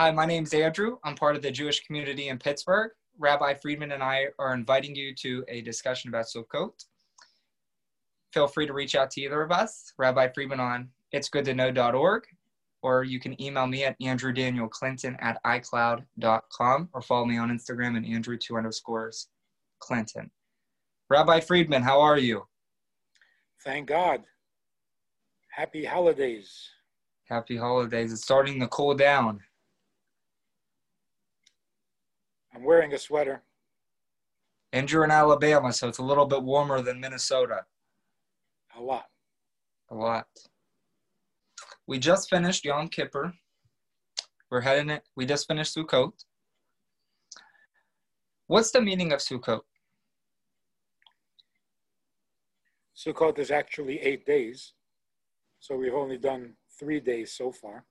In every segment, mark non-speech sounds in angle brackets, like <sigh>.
Hi, my name is Andrew. I'm part of the Jewish community in Pittsburgh. Rabbi Friedman and I are inviting you to a discussion about Sukkot. Feel free to reach out to either of us, Rabbi Friedman on itsgoodtoknow.org, or you can email me at andrewdanielclinton at icloud.com or follow me on Instagram at andrew2 underscores Clinton. Rabbi Friedman, how are you? Thank God. Happy holidays. Happy holidays. It's starting to cool down. I'm wearing a sweater. And you're in Alabama, so it's a little bit warmer than Minnesota. A lot. A lot. We just finished Yom Kippur. We're heading it. We just finished Sukkot. What's the meaning of Sukkot? Sukkot is actually eight days. So we've only done three days so far.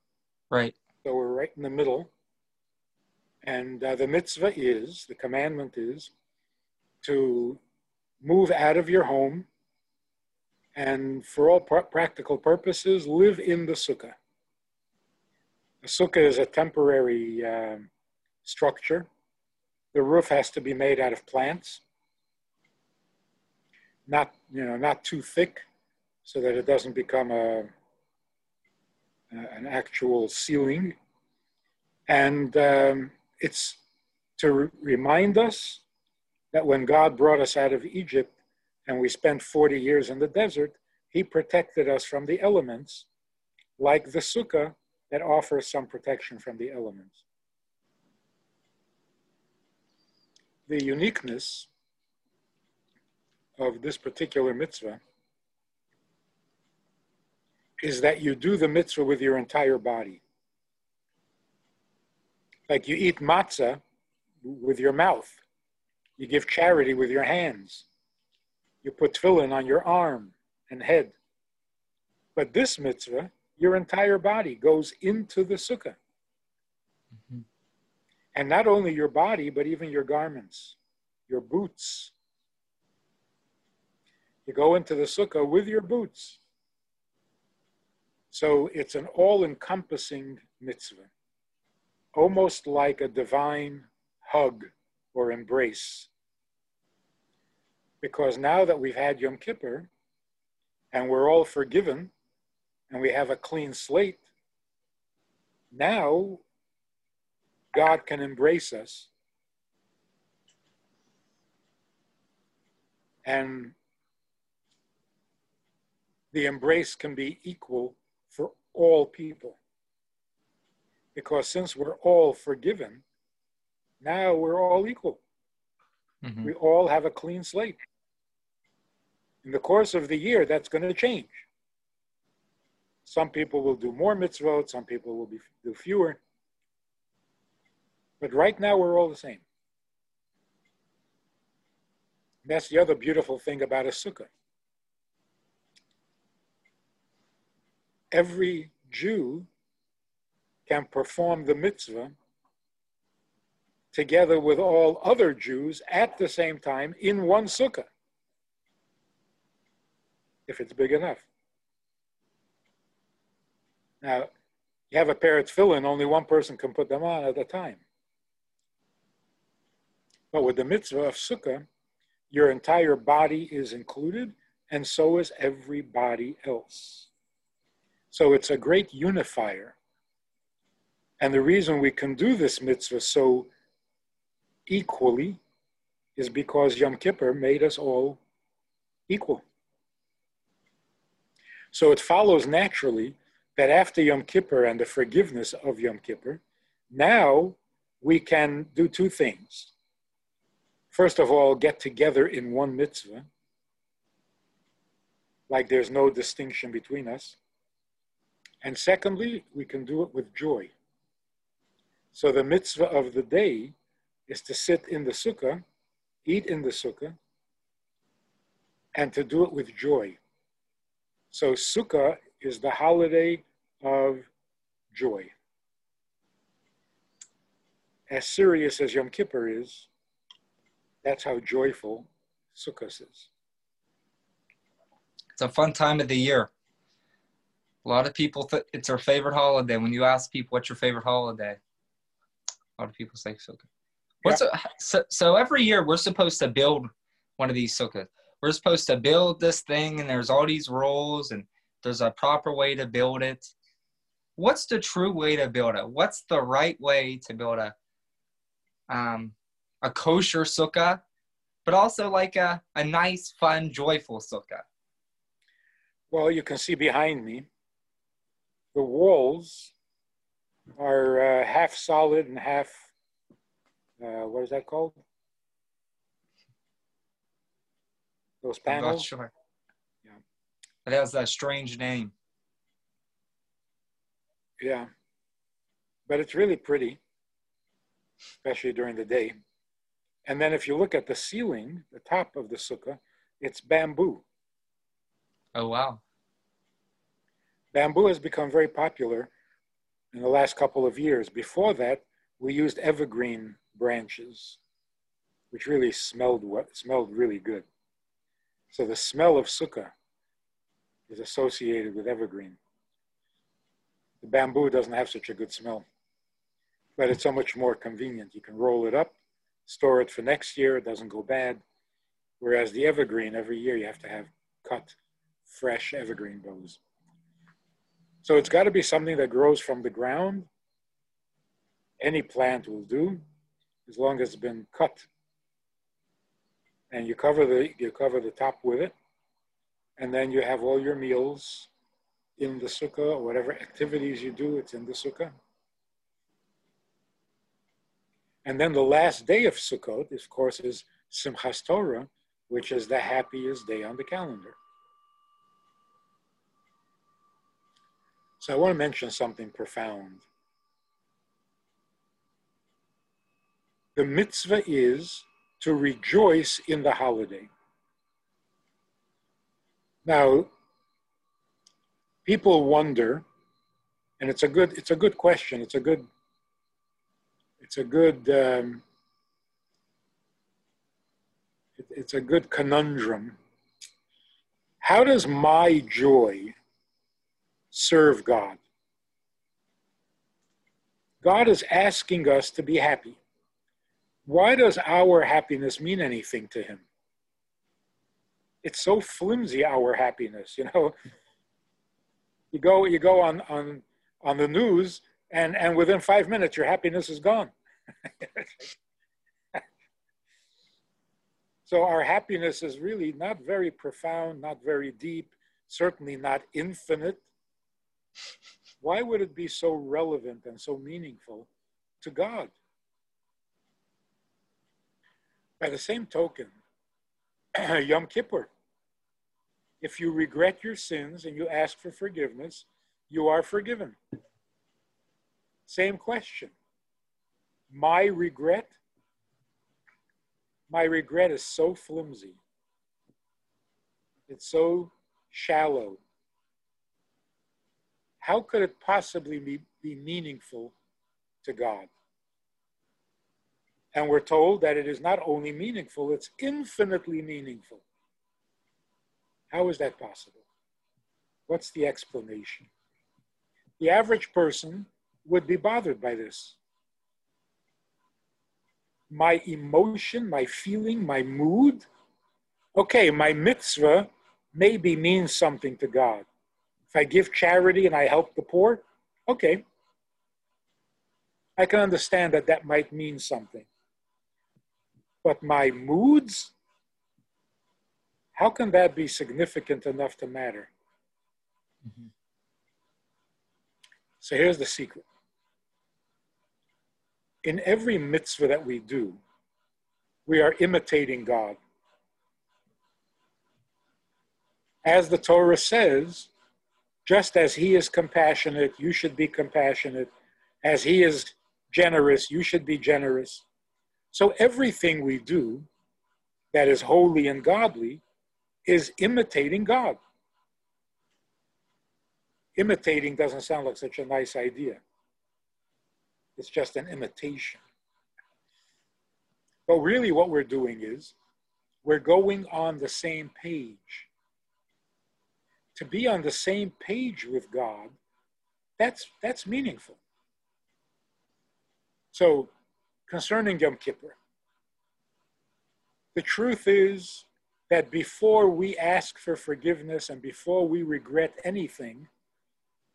Right. So we're right in the middle. And uh, the mitzvah is, the commandment is, to move out of your home and for all pr- practical purposes, live in the sukkah. The sukkah is a temporary um, structure. The roof has to be made out of plants, not you know not too thick, so that it doesn't become a, a an actual ceiling. And um, it's to re- remind us that when God brought us out of Egypt and we spent 40 years in the desert, he protected us from the elements, like the sukkah that offers some protection from the elements. The uniqueness of this particular mitzvah is that you do the mitzvah with your entire body. Like you eat matzah with your mouth, you give charity with your hands, you put tefillin on your arm and head. But this mitzvah, your entire body goes into the sukkah. Mm-hmm. And not only your body, but even your garments, your boots. You go into the sukkah with your boots. So it's an all encompassing mitzvah almost like a divine hug or embrace. Because now that we've had Yom Kippur and we're all forgiven and we have a clean slate, now God can embrace us. And the embrace can be equal for all people. Because since we're all forgiven, now we're all equal. Mm-hmm. We all have a clean slate. In the course of the year, that's going to change. Some people will do more mitzvot, some people will be, do fewer. But right now, we're all the same. That's the other beautiful thing about a sukkah. Every Jew can perform the mitzvah together with all other Jews at the same time in one sukkah, if it's big enough. Now, you have a pair of tefillin, only one person can put them on at a time. But with the mitzvah of sukkah, your entire body is included, and so is everybody else. So it's a great unifier and the reason we can do this mitzvah so equally is because Yom Kippur made us all equal. So it follows naturally that after Yom Kippur and the forgiveness of Yom Kippur, now we can do two things. First of all, get together in one mitzvah, like there's no distinction between us. And secondly, we can do it with joy. So the mitzvah of the day is to sit in the sukkah, eat in the sukkah, and to do it with joy. So sukkah is the holiday of joy. As serious as Yom Kippur is, that's how joyful Sukkot is. It's a fun time of the year. A lot of people, th- it's their favorite holiday. When you ask people, what's your favorite holiday? A lot of people say sukkah. What's a, so, so every year we're supposed to build one of these sukkahs. We're supposed to build this thing, and there's all these rules, and there's a proper way to build it. What's the true way to build it? What's the right way to build a um, a kosher sukkah, but also like a, a nice, fun, joyful sukkah? Well, you can see behind me, the walls are uh, half solid and half, uh, what is that called? Those panels? I'm not sure. Yeah. It has a strange name. Yeah. But it's really pretty, especially during the day. And then if you look at the ceiling, the top of the sukkah, it's bamboo. Oh, wow. Bamboo has become very popular in the last couple of years. Before that, we used evergreen branches, which really smelled smelled really good. So the smell of sukkah is associated with evergreen. The bamboo doesn't have such a good smell, but it's so much more convenient. You can roll it up, store it for next year, it doesn't go bad. Whereas the evergreen, every year you have to have cut fresh evergreen boughs. So it's got to be something that grows from the ground. Any plant will do, as long as it's been cut. And you cover the you cover the top with it, and then you have all your meals in the sukkah or whatever activities you do, it's in the sukkah. And then the last day of Sukkot, of course, is Simchas Torah, which is the happiest day on the calendar. So I want to mention something profound. The mitzvah is to rejoice in the holiday. Now, people wonder, and it's a good it's a good question. It's a good it's a good um, it, it's a good conundrum. How does my joy serve God. God is asking us to be happy. Why does our happiness mean anything to him? It's so flimsy, our happiness, you know. <laughs> You go, you go on, on, on the news, and, and within five minutes, your happiness is gone. <laughs> so our happiness is really not very profound, not very deep, certainly not infinite. Why would it be so relevant and so meaningful to God? By the same token, <clears throat> Yom Kippur, if you regret your sins and you ask for forgiveness, you are forgiven. Same question. My regret, my regret is so flimsy. It's so shallow how could it possibly be, be meaningful to God? And we're told that it is not only meaningful, it's infinitely meaningful. How is that possible? What's the explanation? The average person would be bothered by this. My emotion, my feeling, my mood. Okay, my mitzvah maybe means something to God. If I give charity and I help the poor, okay. I can understand that that might mean something. But my moods, how can that be significant enough to matter? Mm-hmm. So here's the secret. In every mitzvah that we do, we are imitating God. As the Torah says, just as he is compassionate, you should be compassionate. As he is generous, you should be generous. So everything we do that is holy and godly is imitating God. Imitating doesn't sound like such a nice idea. It's just an imitation. But really, what we're doing is we're going on the same page to be on the same page with God, that's, that's meaningful. So concerning Yom Kippur. The truth is that before we ask for forgiveness and before we regret anything,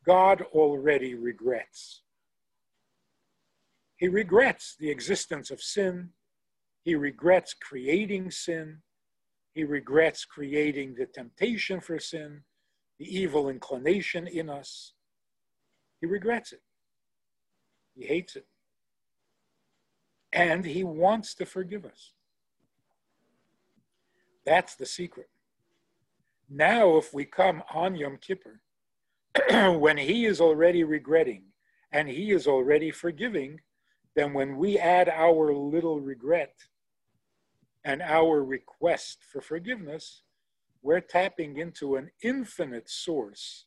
God already regrets. He regrets the existence of sin. He regrets creating sin. He regrets creating the temptation for sin, the evil inclination in us. He regrets it. He hates it. And he wants to forgive us. That's the secret. Now, if we come on Yom Kippur, <clears throat> when he is already regretting and he is already forgiving, then when we add our little regret and our request for forgiveness, we're tapping into an infinite source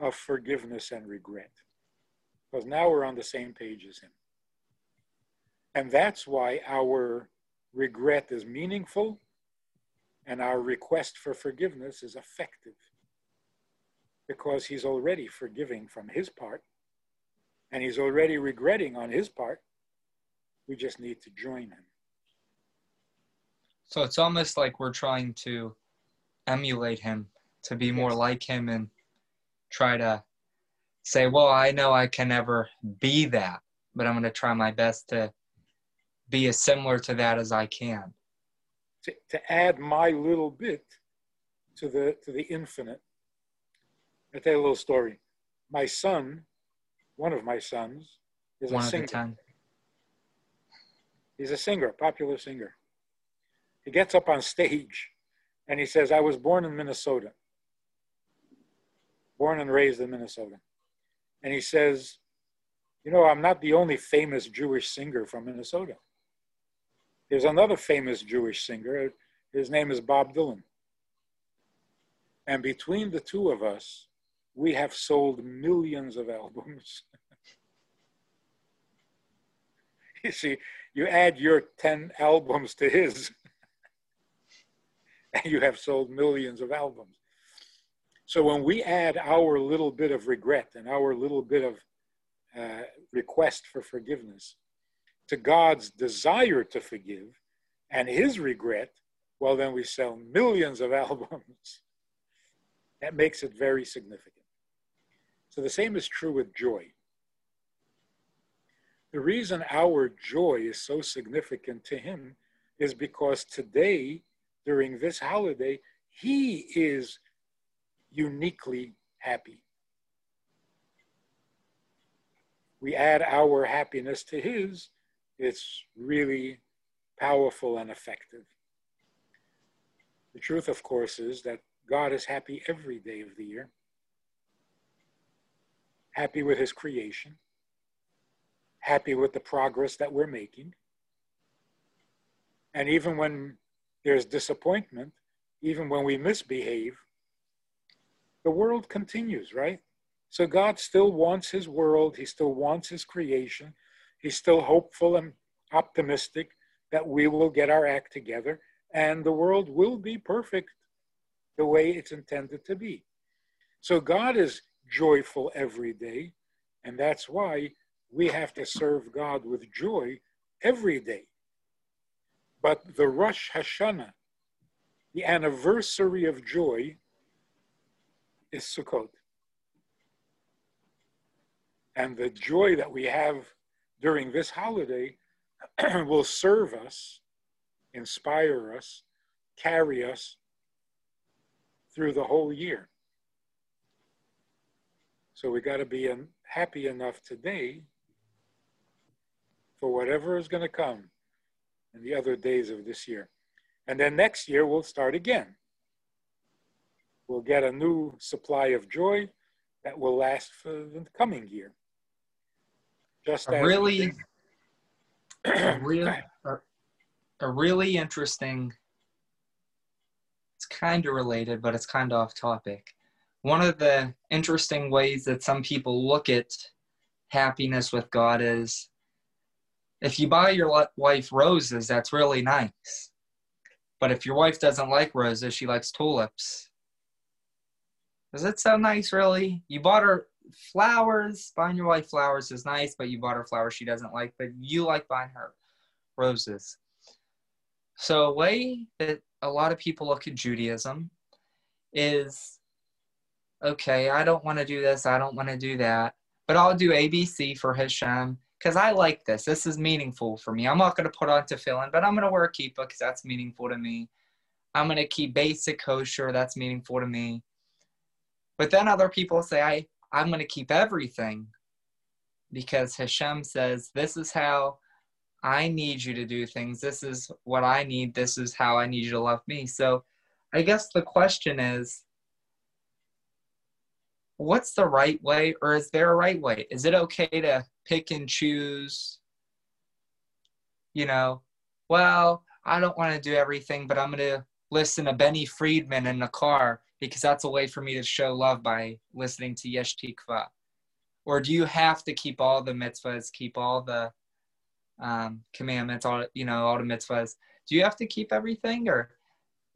of forgiveness and regret. Because now we're on the same page as him. And that's why our regret is meaningful and our request for forgiveness is effective because he's already forgiving from his part and he's already regretting on his part. We just need to join him. So it's almost like we're trying to emulate him, to be more like him, and try to say, well, I know I can never be that, but I'm going to try my best to be as similar to that as I can to, to add my little bit to the to the infinite. I'll tell you a little story. My son, one of my sons, is one a singer. He's a singer, popular singer. He gets up on stage and he says, I was born in Minnesota. Born and raised in Minnesota. And he says, You know, I'm not the only famous Jewish singer from Minnesota. There's another famous Jewish singer. His name is Bob Dylan. And between the two of us, we have sold millions of albums. <laughs> you see, you add your 10 albums to his, and <laughs> you have sold millions of albums. So when we add our little bit of regret and our little bit of uh, request for forgiveness, to God's desire to forgive and his regret, well, then we sell millions of <laughs> albums. that makes it very significant. So the same is true with joy. The reason our joy is so significant to him is because today, during this holiday, he is uniquely happy. We add our happiness to his, it's really powerful and effective. The truth, of course, is that God is happy every day of the year, happy with his creation, happy with the progress that we're making. And even when there's disappointment, even when we misbehave, the world continues, right? So God still wants his world, he still wants his creation, he's still hopeful and optimistic that we will get our act together and the world will be perfect the way it's intended to be. So God is joyful every day, and that's why we have to serve God with joy every day. But the Rosh Hashanah, the anniversary of joy, is Sukkot. And the joy that we have during this holiday <clears throat> will serve us, inspire us, carry us through the whole year. So we got to be happy enough today for whatever is going to come in the other days of this year. And then next year we'll start again. We'll get a new supply of joy that will last for the coming year. Just a really, a really, a, a really interesting. It's kind of related, but it's kind of off topic. One of the interesting ways that some people look at happiness with God is if you buy your wife roses, that's really nice. But if your wife doesn't like roses, she likes tulips. Does it sound nice, really? You bought her flowers, buying your wife flowers is nice, but you bought her flowers she doesn't like, but you like buying her roses. So, a way that a lot of people look at Judaism is okay, I don't want to do this, I don't want to do that, but I'll do ABC for Hashem because I like this. This is meaningful for me. I'm not going to put on tefillin, but I'm going to wear a kippah because that's meaningful to me. I'm going to keep basic kosher. That's meaningful to me. But then other people say, I, I'm going to keep everything because Hashem says, This is how I need you to do things. This is what I need. This is how I need you to love me. So I guess the question is, what's the right way or is there a right way? Is it okay to pick and choose? You know, well, I don't want to do everything, but I'm going to listen to Benny Friedman in the car because that's a way for me to show love by listening to Yesh Tikva? Or do you have to keep all the mitzvahs, keep all the um, commandments, all you know, all the mitzvahs? Do you have to keep everything, or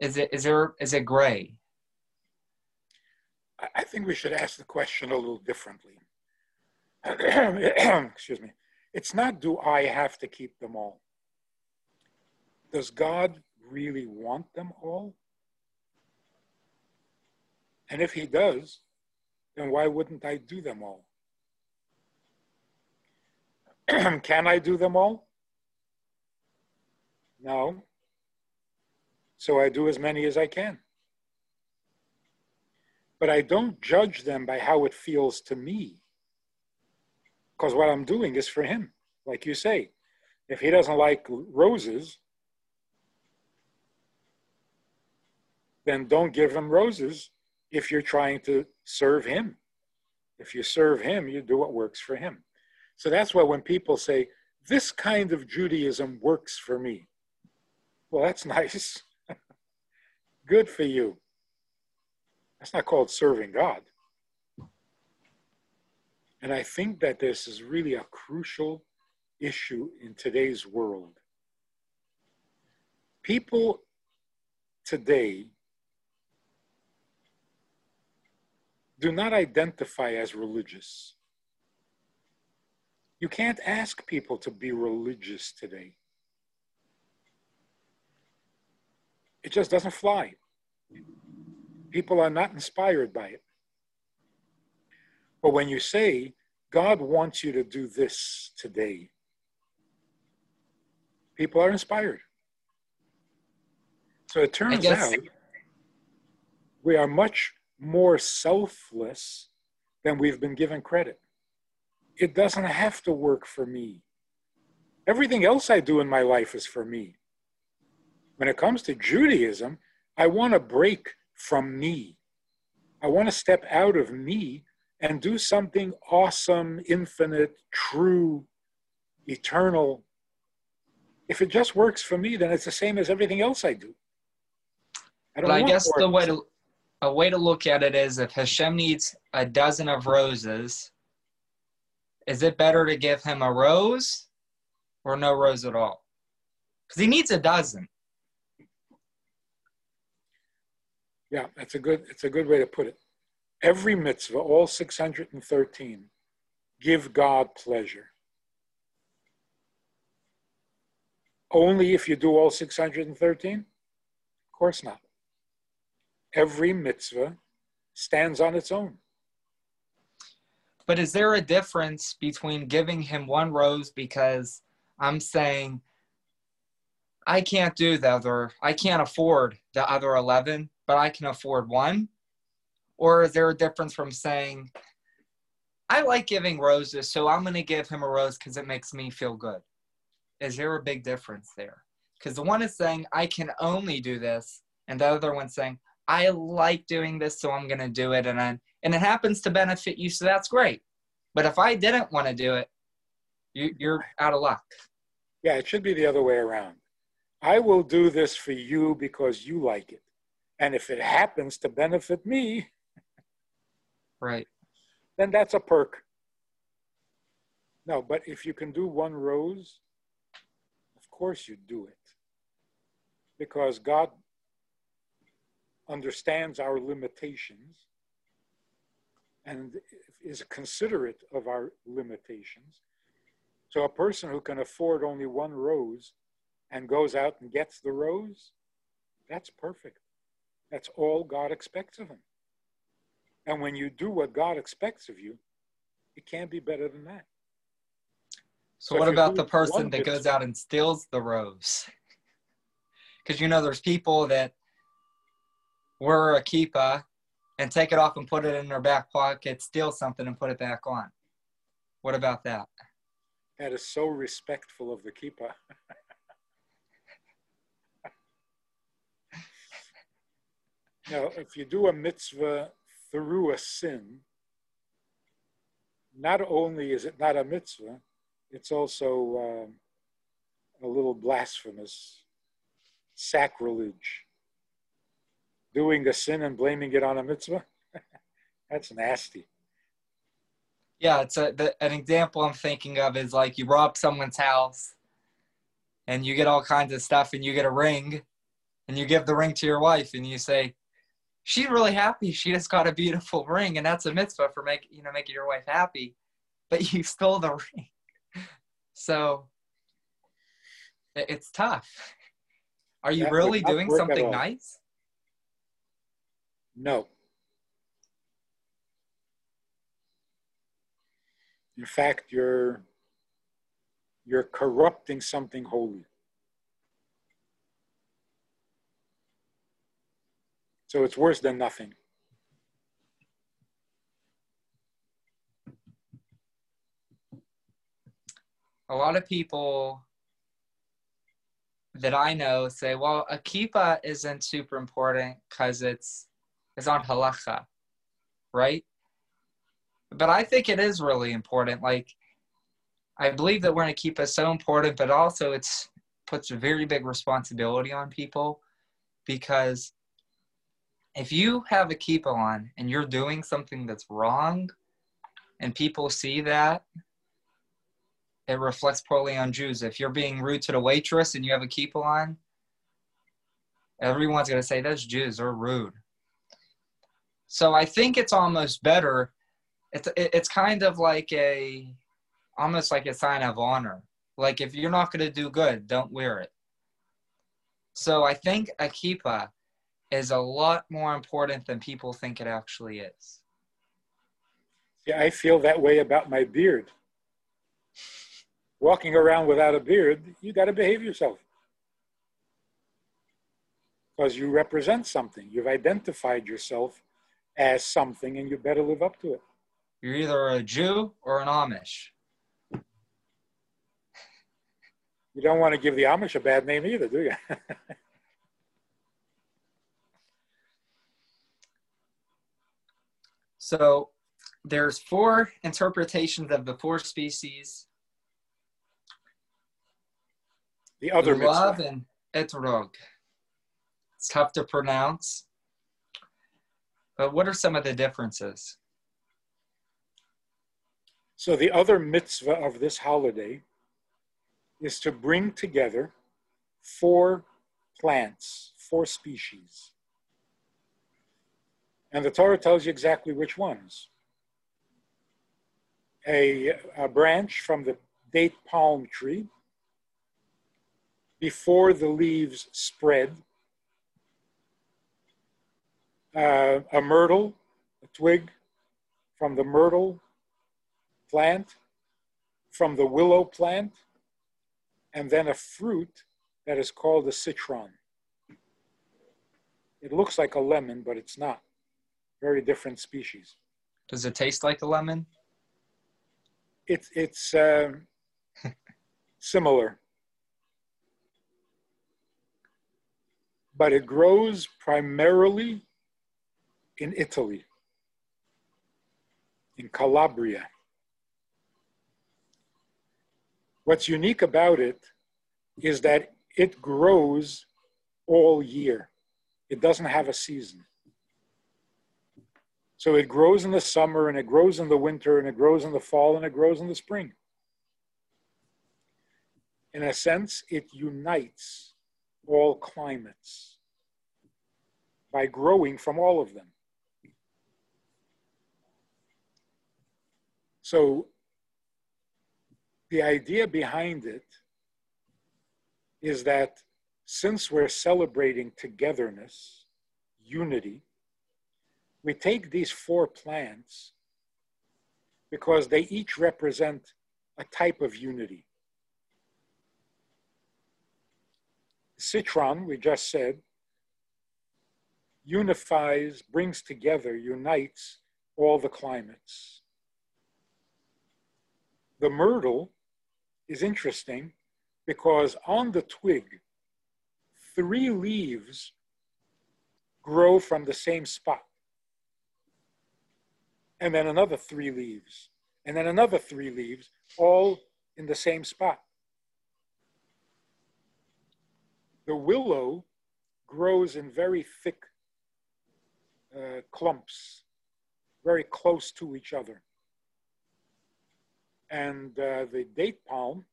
is it is there is it gray? I think we should ask the question a little differently. <clears throat> Excuse me. It's not do I have to keep them all? Does God really want them all? And if he does, then why wouldn't I do them all? <clears throat> Can I do them all? No. So I do as many as I can. But I don't judge them by how it feels to me. Because what I'm doing is for him, like you say. If he doesn't like roses, then don't give him roses if you're trying to serve him. If you serve him, you do what works for him. So that's why when people say, this kind of Judaism works for me, well, that's <laughs> nice. Good for you. That's not called serving God. And I think that this is really a crucial issue in today's world. People today do not identify as religious. You can't ask people to be religious today. It just doesn't fly. People are not inspired by it. But when you say, God wants you to do this today, people are inspired. So it turns out we are much more selfless than we've been given credit. It doesn't have to work for me. Everything else I do in my life is for me. When it comes to Judaism, I want to break from me. I want to step out of me and do something awesome, infinite, true, eternal. If it just works for me, then it's the same as everything else I do. I but I guess the way to a way to look at it is if Hashem needs a dozen of roses, is it better to give him a rose or no rose at all? Because he needs a dozen. Yeah, that's a good it's a good way to put it. Every mitzvah, all 613, give God pleasure. Only if you do all 613? Of course not every mitzvah stands on its own. But is there a difference between giving him one rose because I'm saying I can't do the other, I can't afford the other 11, but I can afford one? Or is there a difference from saying, I like giving roses, so I'm going to give him a rose because it makes me feel good? Is there a big difference there? Because the one is saying, I can only do this, and the other one's saying, I like doing this, so I'm going to do it. And, I, and it happens to benefit you, so that's great. But if I didn't want to do it, you, you're out of luck. Yeah, it should be the other way around. I will do this for you because you like it. And if it happens to benefit me, right, then that's a perk. No, but if you can do one rose, of course you do it. Because God understands our limitations and is considerate of our limitations. So a person who can afford only one rose and goes out and gets the rose, that's perfect. That's all God expects of him. And when you do what God expects of you, it can't be better than that. So, so what about the person that goes out and steals the rose? Because <laughs> you know, there's people that wear a kippah and take it off and put it in their back pocket, steal something and put it back on. What about that? That is so respectful of the kippah. <laughs> now, if you do a mitzvah through a sin, not only is it not a mitzvah, it's also um, a little blasphemous, sacrilege. Doing a sin and blaming it on a mitzvah, <laughs> that's nasty. Yeah, it's a, the, an example I'm thinking of is like you rob someone's house and you get all kinds of stuff and you get a ring and you give the ring to your wife and you say, she's really happy. She just got a beautiful ring, and that's a mitzvah for make you know making your wife happy. But you stole the <laughs> ring, so it's tough. Are you that really doing something nice? No. In fact, you're you're corrupting something holy. So it's worse than nothing. A lot of people that I know say, well, a kippah isn't super important because it's it's on halacha, right? But I think it is really important. Like, I believe that wearing a kippah is so important, but also it's puts a very big responsibility on people because if you have a kippah on and you're doing something that's wrong and people see that, it reflects poorly on Jews. If you're being rude to the waitress and you have a kippah on, everyone's going to say those Jews are rude. So I think it's almost better. It's it's kind of like a almost like a sign of honor. Like if you're not going to do good, don't wear it. So I think a kippah is a lot more important than people think it actually is. Yeah, I feel that way about my beard. Walking around without a beard, you got to behave yourself. Because you represent something. You've identified yourself as something and you better live up to it. You're either a Jew or an Amish. You don't want to give the Amish a bad name either, do you? <laughs> So there's four interpretations of the four species. The lulav and etrog. It's tough to pronounce. But what are some of the differences? So the other mitzvah of this holiday is to bring together four plants, four species. And the Torah tells you exactly which ones. A, a branch from the date palm tree before the leaves spread, uh, a myrtle, a twig from the myrtle plant, from the willow plant, and then a fruit that is called a citron. It looks like a lemon, but it's not very different species. Does it taste like a lemon? It's it's uh, <laughs> similar, but it grows primarily in Italy, in Calabria. What's unique about it is that it grows all year. It doesn't have a season. So it grows in the summer and it grows in the winter and it grows in the fall and it grows in the spring. In a sense, it unites all climates by growing from all of them. So the idea behind it is that since we're celebrating togetherness, unity, we take these four plants because they each represent a type of unity. Citron, we just said, unifies, brings together, unites all the climates. The myrtle is interesting because on the twig, three leaves grow from the same spot. And then another three leaves, and then another three leaves, all in the same spot. The willow grows in very thick uh, clumps, very close to each other. And uh, the date palm,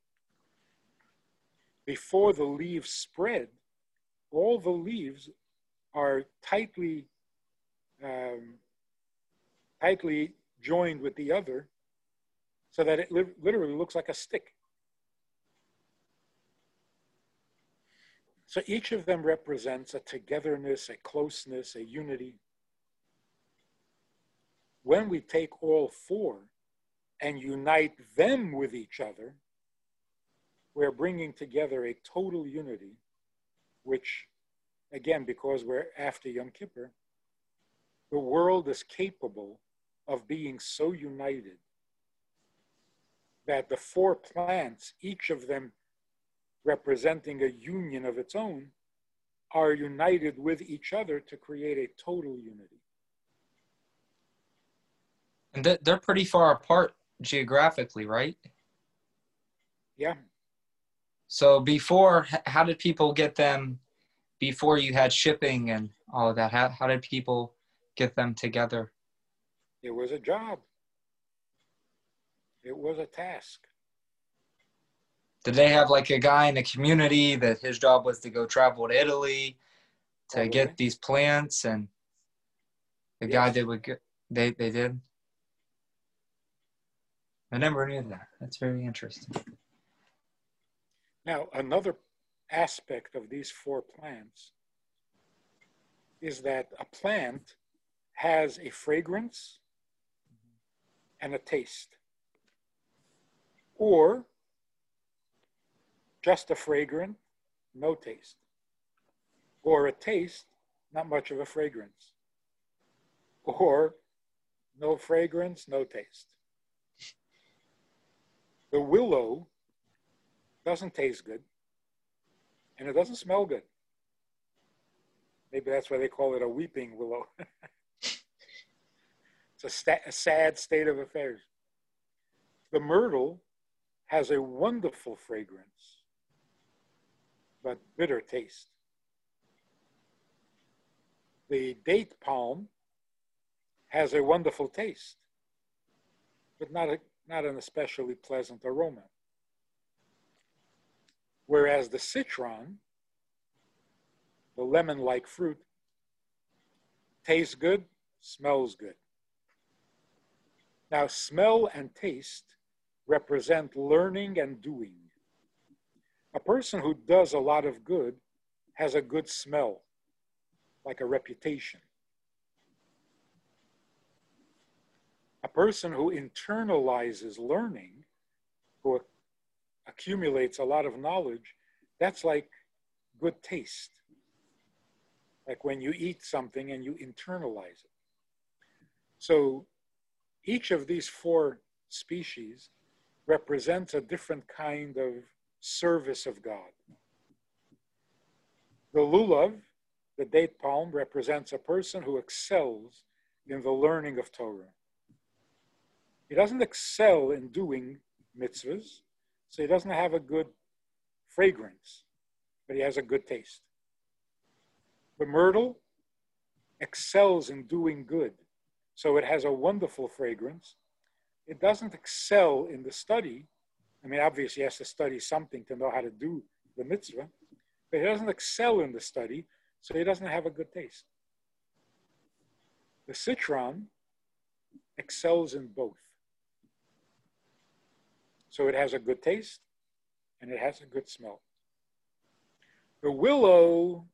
before the leaves spread, all the leaves are tightly, um, tightly joined with the other so that it li literally looks like a stick. So each of them represents a togetherness, a closeness, a unity. When we take all four and unite them with each other, we're bringing together a total unity, which, again, because we're after Yom Kippur, the world is capable of being so united that the four plants, each of them representing a union of its own, are united with each other to create a total unity. And they're pretty far apart geographically, right? Yeah. So before, how did people get them? Before you had shipping and all of that, how, how did people get them together? It was a job. It was a task. Did they have like a guy in the community that his job was to go travel to Italy to get these plants and the yes. guy that would get they they did? I never knew that. That's very interesting. Now, another aspect of these four plants is that a plant has a fragrance and a taste. Or just a fragrance, no taste. Or a taste, not much of a fragrance. Or no fragrance, no taste. The willow doesn't taste good and it doesn't smell good. Maybe that's why they call it a weeping willow. <laughs> it's a, sta- a sad state of affairs. The myrtle has a wonderful fragrance, but bitter taste. The date palm has a wonderful taste, but not a not an especially pleasant aroma. Whereas the citron, the lemon-like fruit, tastes good, smells good. Now, smell and taste represent learning and doing. A person who does a lot of good has a good smell, like a reputation. a person who internalizes learning, who accumulates a lot of knowledge, that's like good taste. Like when you eat something and you internalize it. So each of these four species represents a different kind of service of God. The lulav, the date palm, represents a person who excels in the learning of Torah. He doesn't excel in doing mitzvahs, so he doesn't have a good fragrance, but he has a good taste. The myrtle excels in doing good, so it has a wonderful fragrance. It doesn't excel in the study. I mean, obviously, he has to study something to know how to do the mitzvah, but he doesn't excel in the study, so he doesn't have a good taste. The citron excels in both. So it has a good taste and it has a good smell. The willow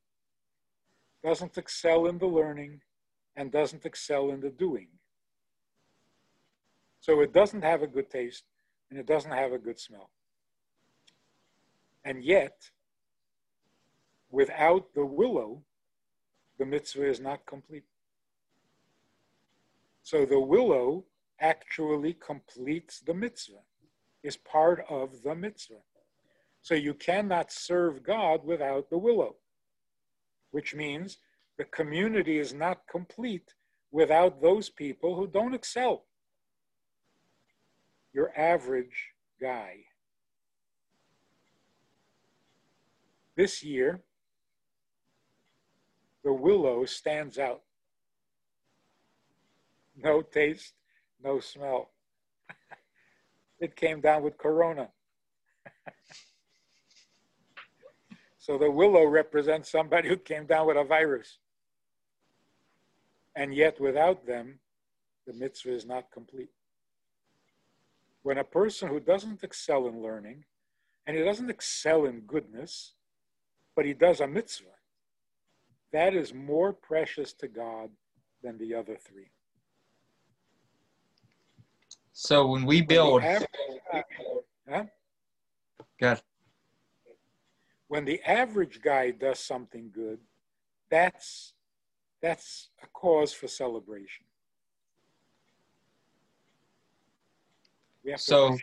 doesn't excel in the learning and doesn't excel in the doing. So it doesn't have a good taste and it doesn't have a good smell. And yet, without the willow, the mitzvah is not complete. So the willow actually completes the mitzvah, is part of the mitzvah. So you cannot serve God without the willow, which means the community is not complete without those people who don't excel. Your average guy. This year, the willow stands out. No taste, no smell. <laughs> it came down with corona. <laughs> so the willow represents somebody who came down with a virus. And yet, without them, the mitzvah is not complete. When a person who doesn't excel in learning, and he doesn't excel in goodness, but he does a mitzvah, that is more precious to God than the other three. So when we build, average, huh? When the average guy does something good, that's that's cause for celebration. so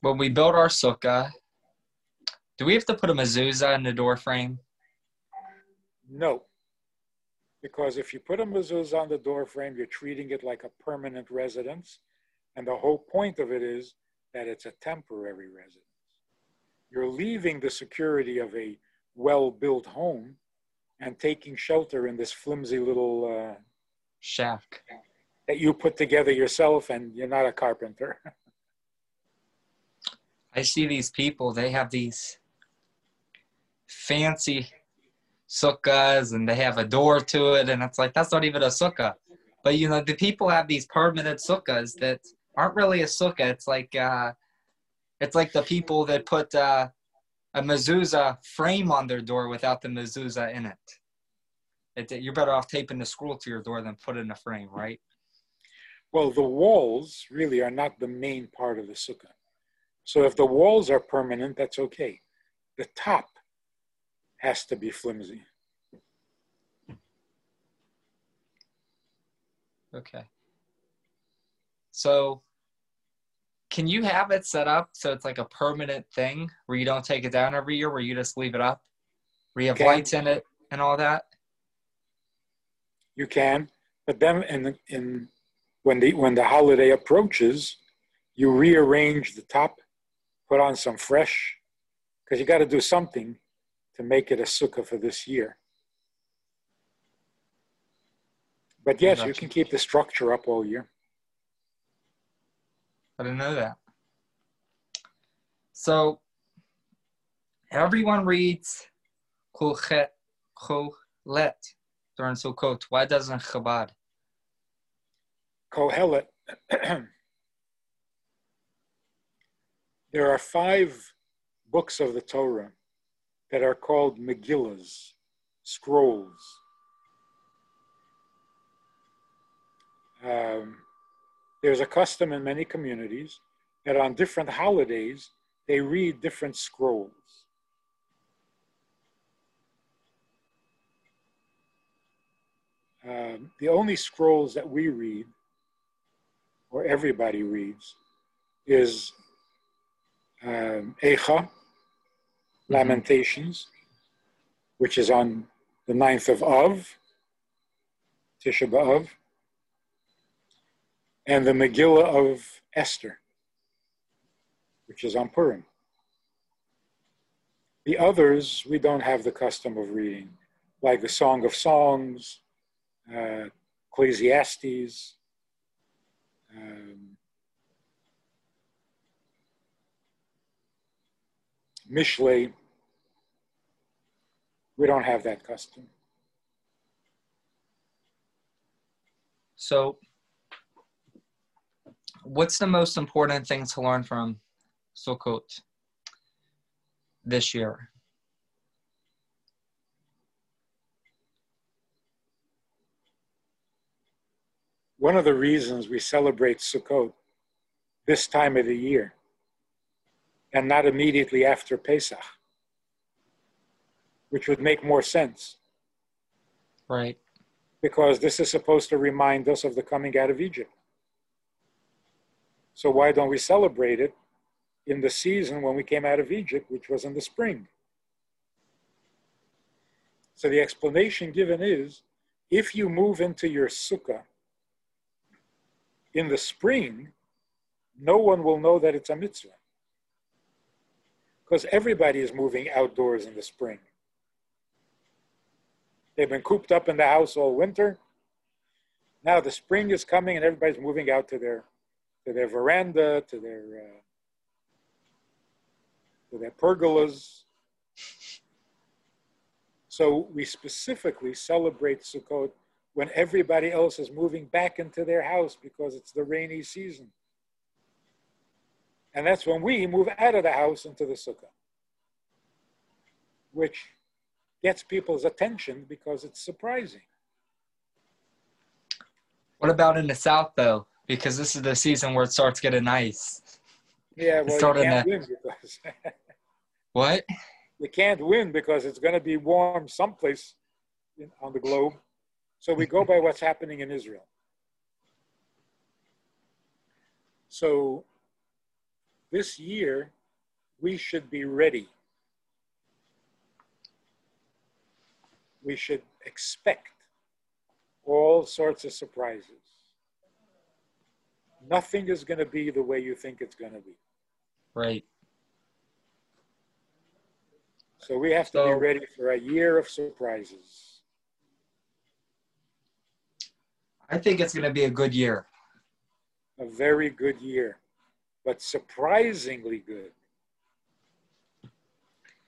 when we build our sukkah, do we have to put a mezuzah in the door frame? No. Because if you put a mezuzah on the door frame, you're treating it like a permanent residence. And the whole point of it is that it's a temporary residence. You're leaving the security of a well built home and taking shelter in this flimsy little uh, shack. that you put together yourself, and you're not a carpenter. <laughs> I see these people, they have these fancy sukkahs and they have a door to it and it's like that's not even a sukkah. But you know the people have these permanent sukkahs that aren't really a sukkah. It's like uh it's like the people that put uh a mezuzah frame on their door without the mezuzah in it. it you're better off taping the scroll to your door than put it in a frame right well the walls really are not the main part of the sukkah so if the walls are permanent that's okay the top has to be flimsy. Okay. So can you have it set up so it's like a permanent thing where you don't take it down every year, where you just leave it up, where you have lights in it and all that? You can, but then in in when the when the holiday approaches, you rearrange the top, put on some fresh, because you got to do something to make it a sukkah for this year. But yes, you can keep the structure up all year. I didn't know that. So everyone reads Kohelet during Sukkot. Why doesn't Chabad? Kohelet. there are five books of the Torah that are called Megillas, scrolls. Um, there's a custom in many communities that on different holidays they read different scrolls. Um, the only scrolls that we read, or everybody reads, is um, Eicha, Lamentations, which is on the 9th of Av, Tisha B'Av, and the Megillah of Esther, which is on Purim. The others we don't have the custom of reading, like the Song of Songs, uh, Ecclesiastes, um, Mishlei, we don't have that custom. So what's the most important thing to learn from Sukkot this year? One of the reasons we celebrate Sukkot this time of the year and not immediately after Pesach, which would make more sense. Right. Because this is supposed to remind us of the coming out of Egypt. So why don't we celebrate it in the season when we came out of Egypt, which was in the spring? So the explanation given is if you move into your sukkah in the spring, no one will know that it's a mitzvah. Because everybody is moving outdoors in the spring. They've been cooped up in the house all winter. Now the spring is coming and everybody's moving out to their to their veranda, to their uh, to their pergolas. So we specifically celebrate Sukkot when everybody else is moving back into their house because it's the rainy season. And that's when we move out of the house into the sukkah, which gets people's attention because it's surprising. What about in the South, though? Because this is the season where it starts getting nice. Yeah, well, you can't win because <laughs> what? You can't win because it's going to be warm someplace in, on the globe. So we go by what's happening in Israel. So this year, we should be ready. We should expect all sorts of surprises. Nothing is going to be the way you think it's going to be. Right. So we have to so, be ready for a year of surprises. I think it's going to be a good year. A very good year but surprisingly good.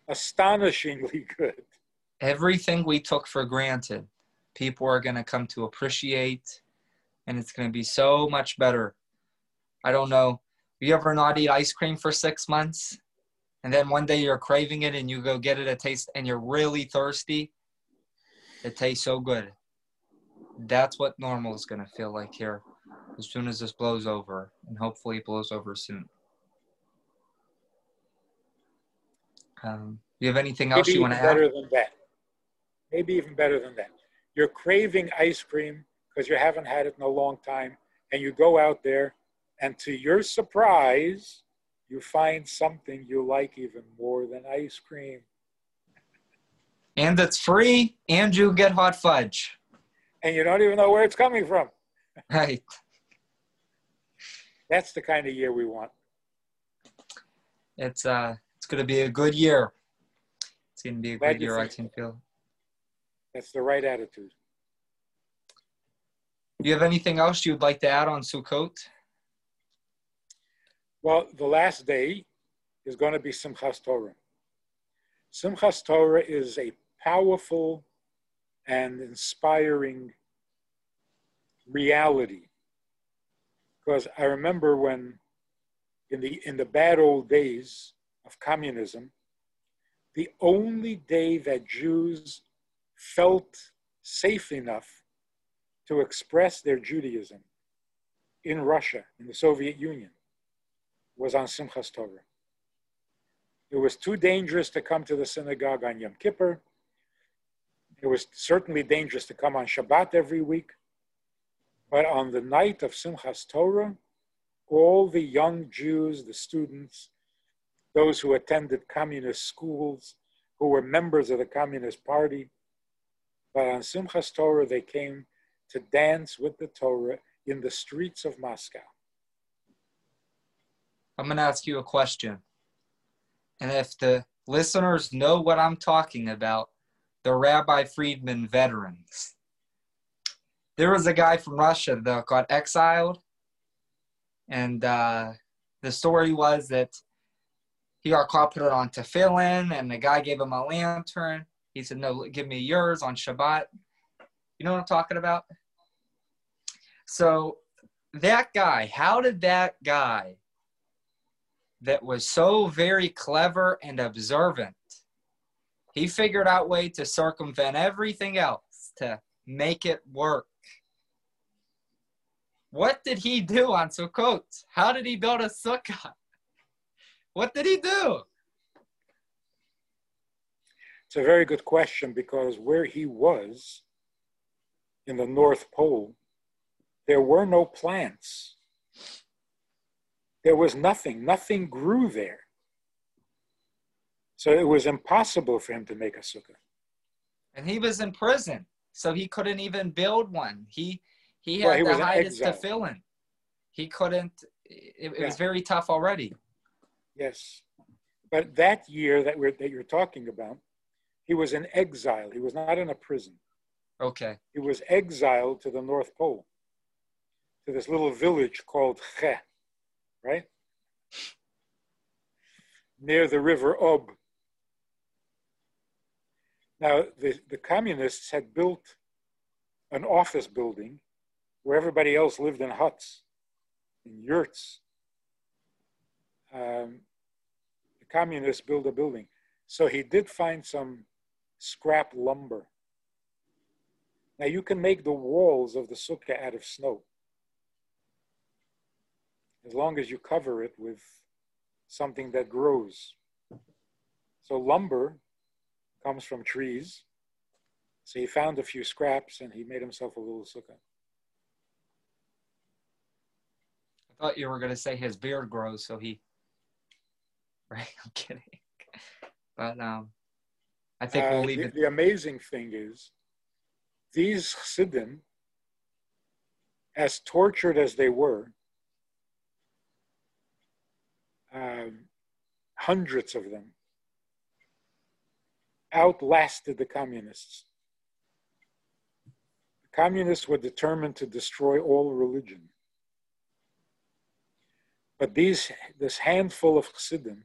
Astonishingly <laughs> good. Everything we took for granted, people are going to come to appreciate, and it's going to be so much better. I don't know. You ever not eat ice cream for six months? And then one day you're craving it and you go get it a taste and you're really thirsty? It tastes so good. That's what normal is going to feel like here as soon as this blows over, and hopefully it blows over soon. Um, you have anything else Maybe you want to add? Better than that. Maybe even better than that. You're craving ice cream because you haven't had it in a long time, and you go out there, and to your surprise, you find something you like even more than ice cream. And it's free, and you get hot fudge. And you don't even know where it's coming from. Right. That's the kind of year we want. It's uh, it's going to be a good year. It's going to be a Glad good year. I can feel. That's the right attitude. Do you have anything else you'd like to add on Sukkot? Well, the last day is going to be Simchas Torah. Simchas Torah is a powerful and inspiring reality because I remember when in the in the bad old days of communism, the only day that Jews felt safe enough to express their Judaism in Russia, in the Soviet Union, was on Simchas Torah. It was too dangerous to come to the synagogue on Yom Kippur. It was certainly dangerous to come on Shabbat every week. But on the night of Simchas Torah, all the young Jews, the students, those who attended communist schools, who were members of the Communist Party, but on Simchas Torah, they came to dance with the Torah in the streets of Moscow. I'm going to ask you a question. And if the listeners know what I'm talking about, the Rabbi Friedman veterans, there was a guy from Russia that got exiled, and uh, the story was that he got caught put it on tefillin, and the guy gave him a lantern. He said, "No, give me yours on Shabbat." You know what I'm talking about? So that guy, how did that guy that was so very clever and observant, he figured out way to circumvent everything else to make it work. What did he do on Sukkot? How did he build a sukkah? What did he do? It's a very good question because where he was in the North Pole, there were no plants. There was nothing, nothing grew there. So it was impossible for him to make a sukkah. And he was in prison, so he couldn't even build one. He he had well, he the hide tefillin. He couldn't. It, it yeah. was very tough already. Yes, but that year that we're that you're talking about, he was in exile. He was not in a prison. Okay. He was exiled to the North Pole, to this little village called Che, right? Near the river Ob. Now, the, the communists had built an office building where everybody else lived in huts, in yurts. Um, the communists built a building. So he did find some scrap lumber. Now you can make the walls of the sukkah out of snow. As long as you cover it with something that grows. So lumber comes from trees. So he found a few scraps and he made himself a little sukkah. I thought you were going to say his beard grows, so he. <laughs> Right, I'm kidding. But um, I think we'll uh, leave the, it. The amazing thing is, these Chassidim, as tortured as they were, um, hundreds of them, outlasted the communists. The communists were determined to destroy all religion. But these, this handful of Chassidim,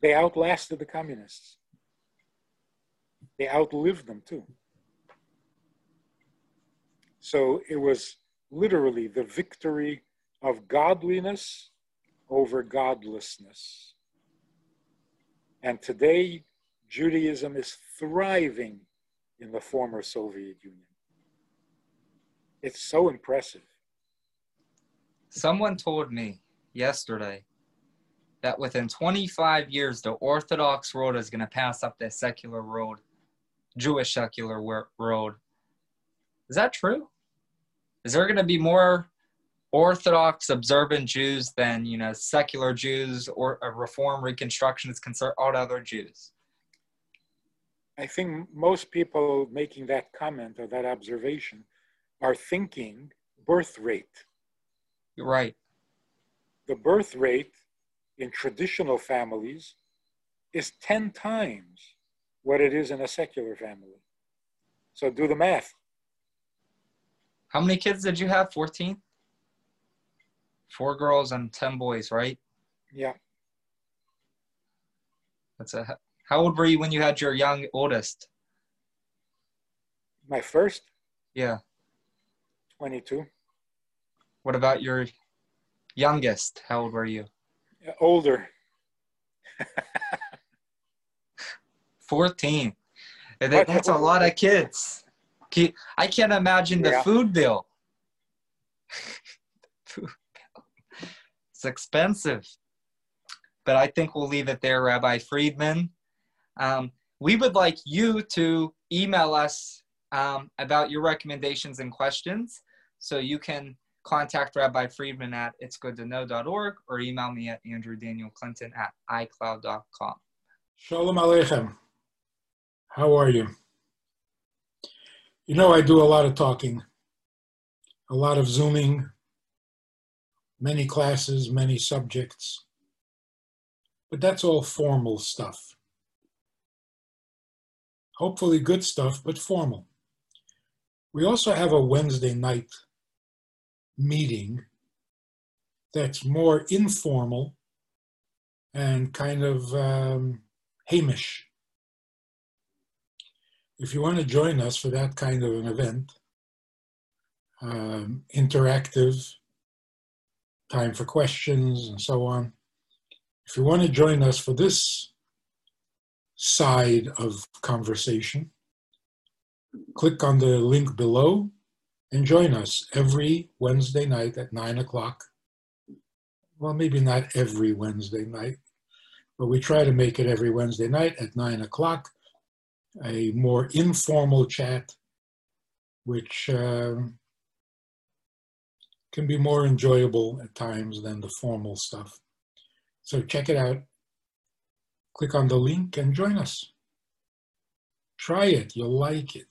they outlasted the communists. They outlived them too. So it was literally the victory of godliness over godlessness. And today, Judaism is thriving in the former Soviet Union. It's so impressive. Someone told me yesterday that within 25 years, the Orthodox road is going to pass up the secular road, Jewish secular road. Is that true? Is there going to be more Orthodox observant Jews than you know secular Jews or a Reform Reconstructionist concern all other Jews? I think most people making that comment or that observation are thinking birth rate. You're right the birth rate in traditional families is 10 times what it is in a secular family. So do the math. How many kids did you have? 14? Four girls and 10 boys, right? Yeah. That's a How old were you when you had your young oldest? My first? Yeah. 22. What about your Youngest, how old were you? Uh, older. <laughs> 14. That's a lot of kids. I can't imagine the yeah. food bill. <laughs> It's expensive. But I think we'll leave it there, Rabbi Friedman. Um, we would like you to email us um, about your recommendations and questions. So you can contact Rabbi Friedman at itsgoodtoknow.org or email me at andrewdanielclinton at icloud.com. Shalom Aleichem. How are you? You know, I do a lot of talking, a lot of Zooming, many classes, many subjects, but that's all formal stuff. Hopefully, good stuff, but formal. We also have a Wednesday night meeting that's more informal and kind of um, Hamish. If you want to join us for that kind of an event, um, interactive, time for questions and so on. If you want to join us for this side of conversation, click on the link below and join us every Wednesday night at 9 o'clock. Well, maybe not every Wednesday night, but we try to make it every Wednesday night at 9 o'clock, a more informal chat, which um, can be more enjoyable at times than the formal stuff. So check it out. Click on the link and join us. Try it, you'll like it.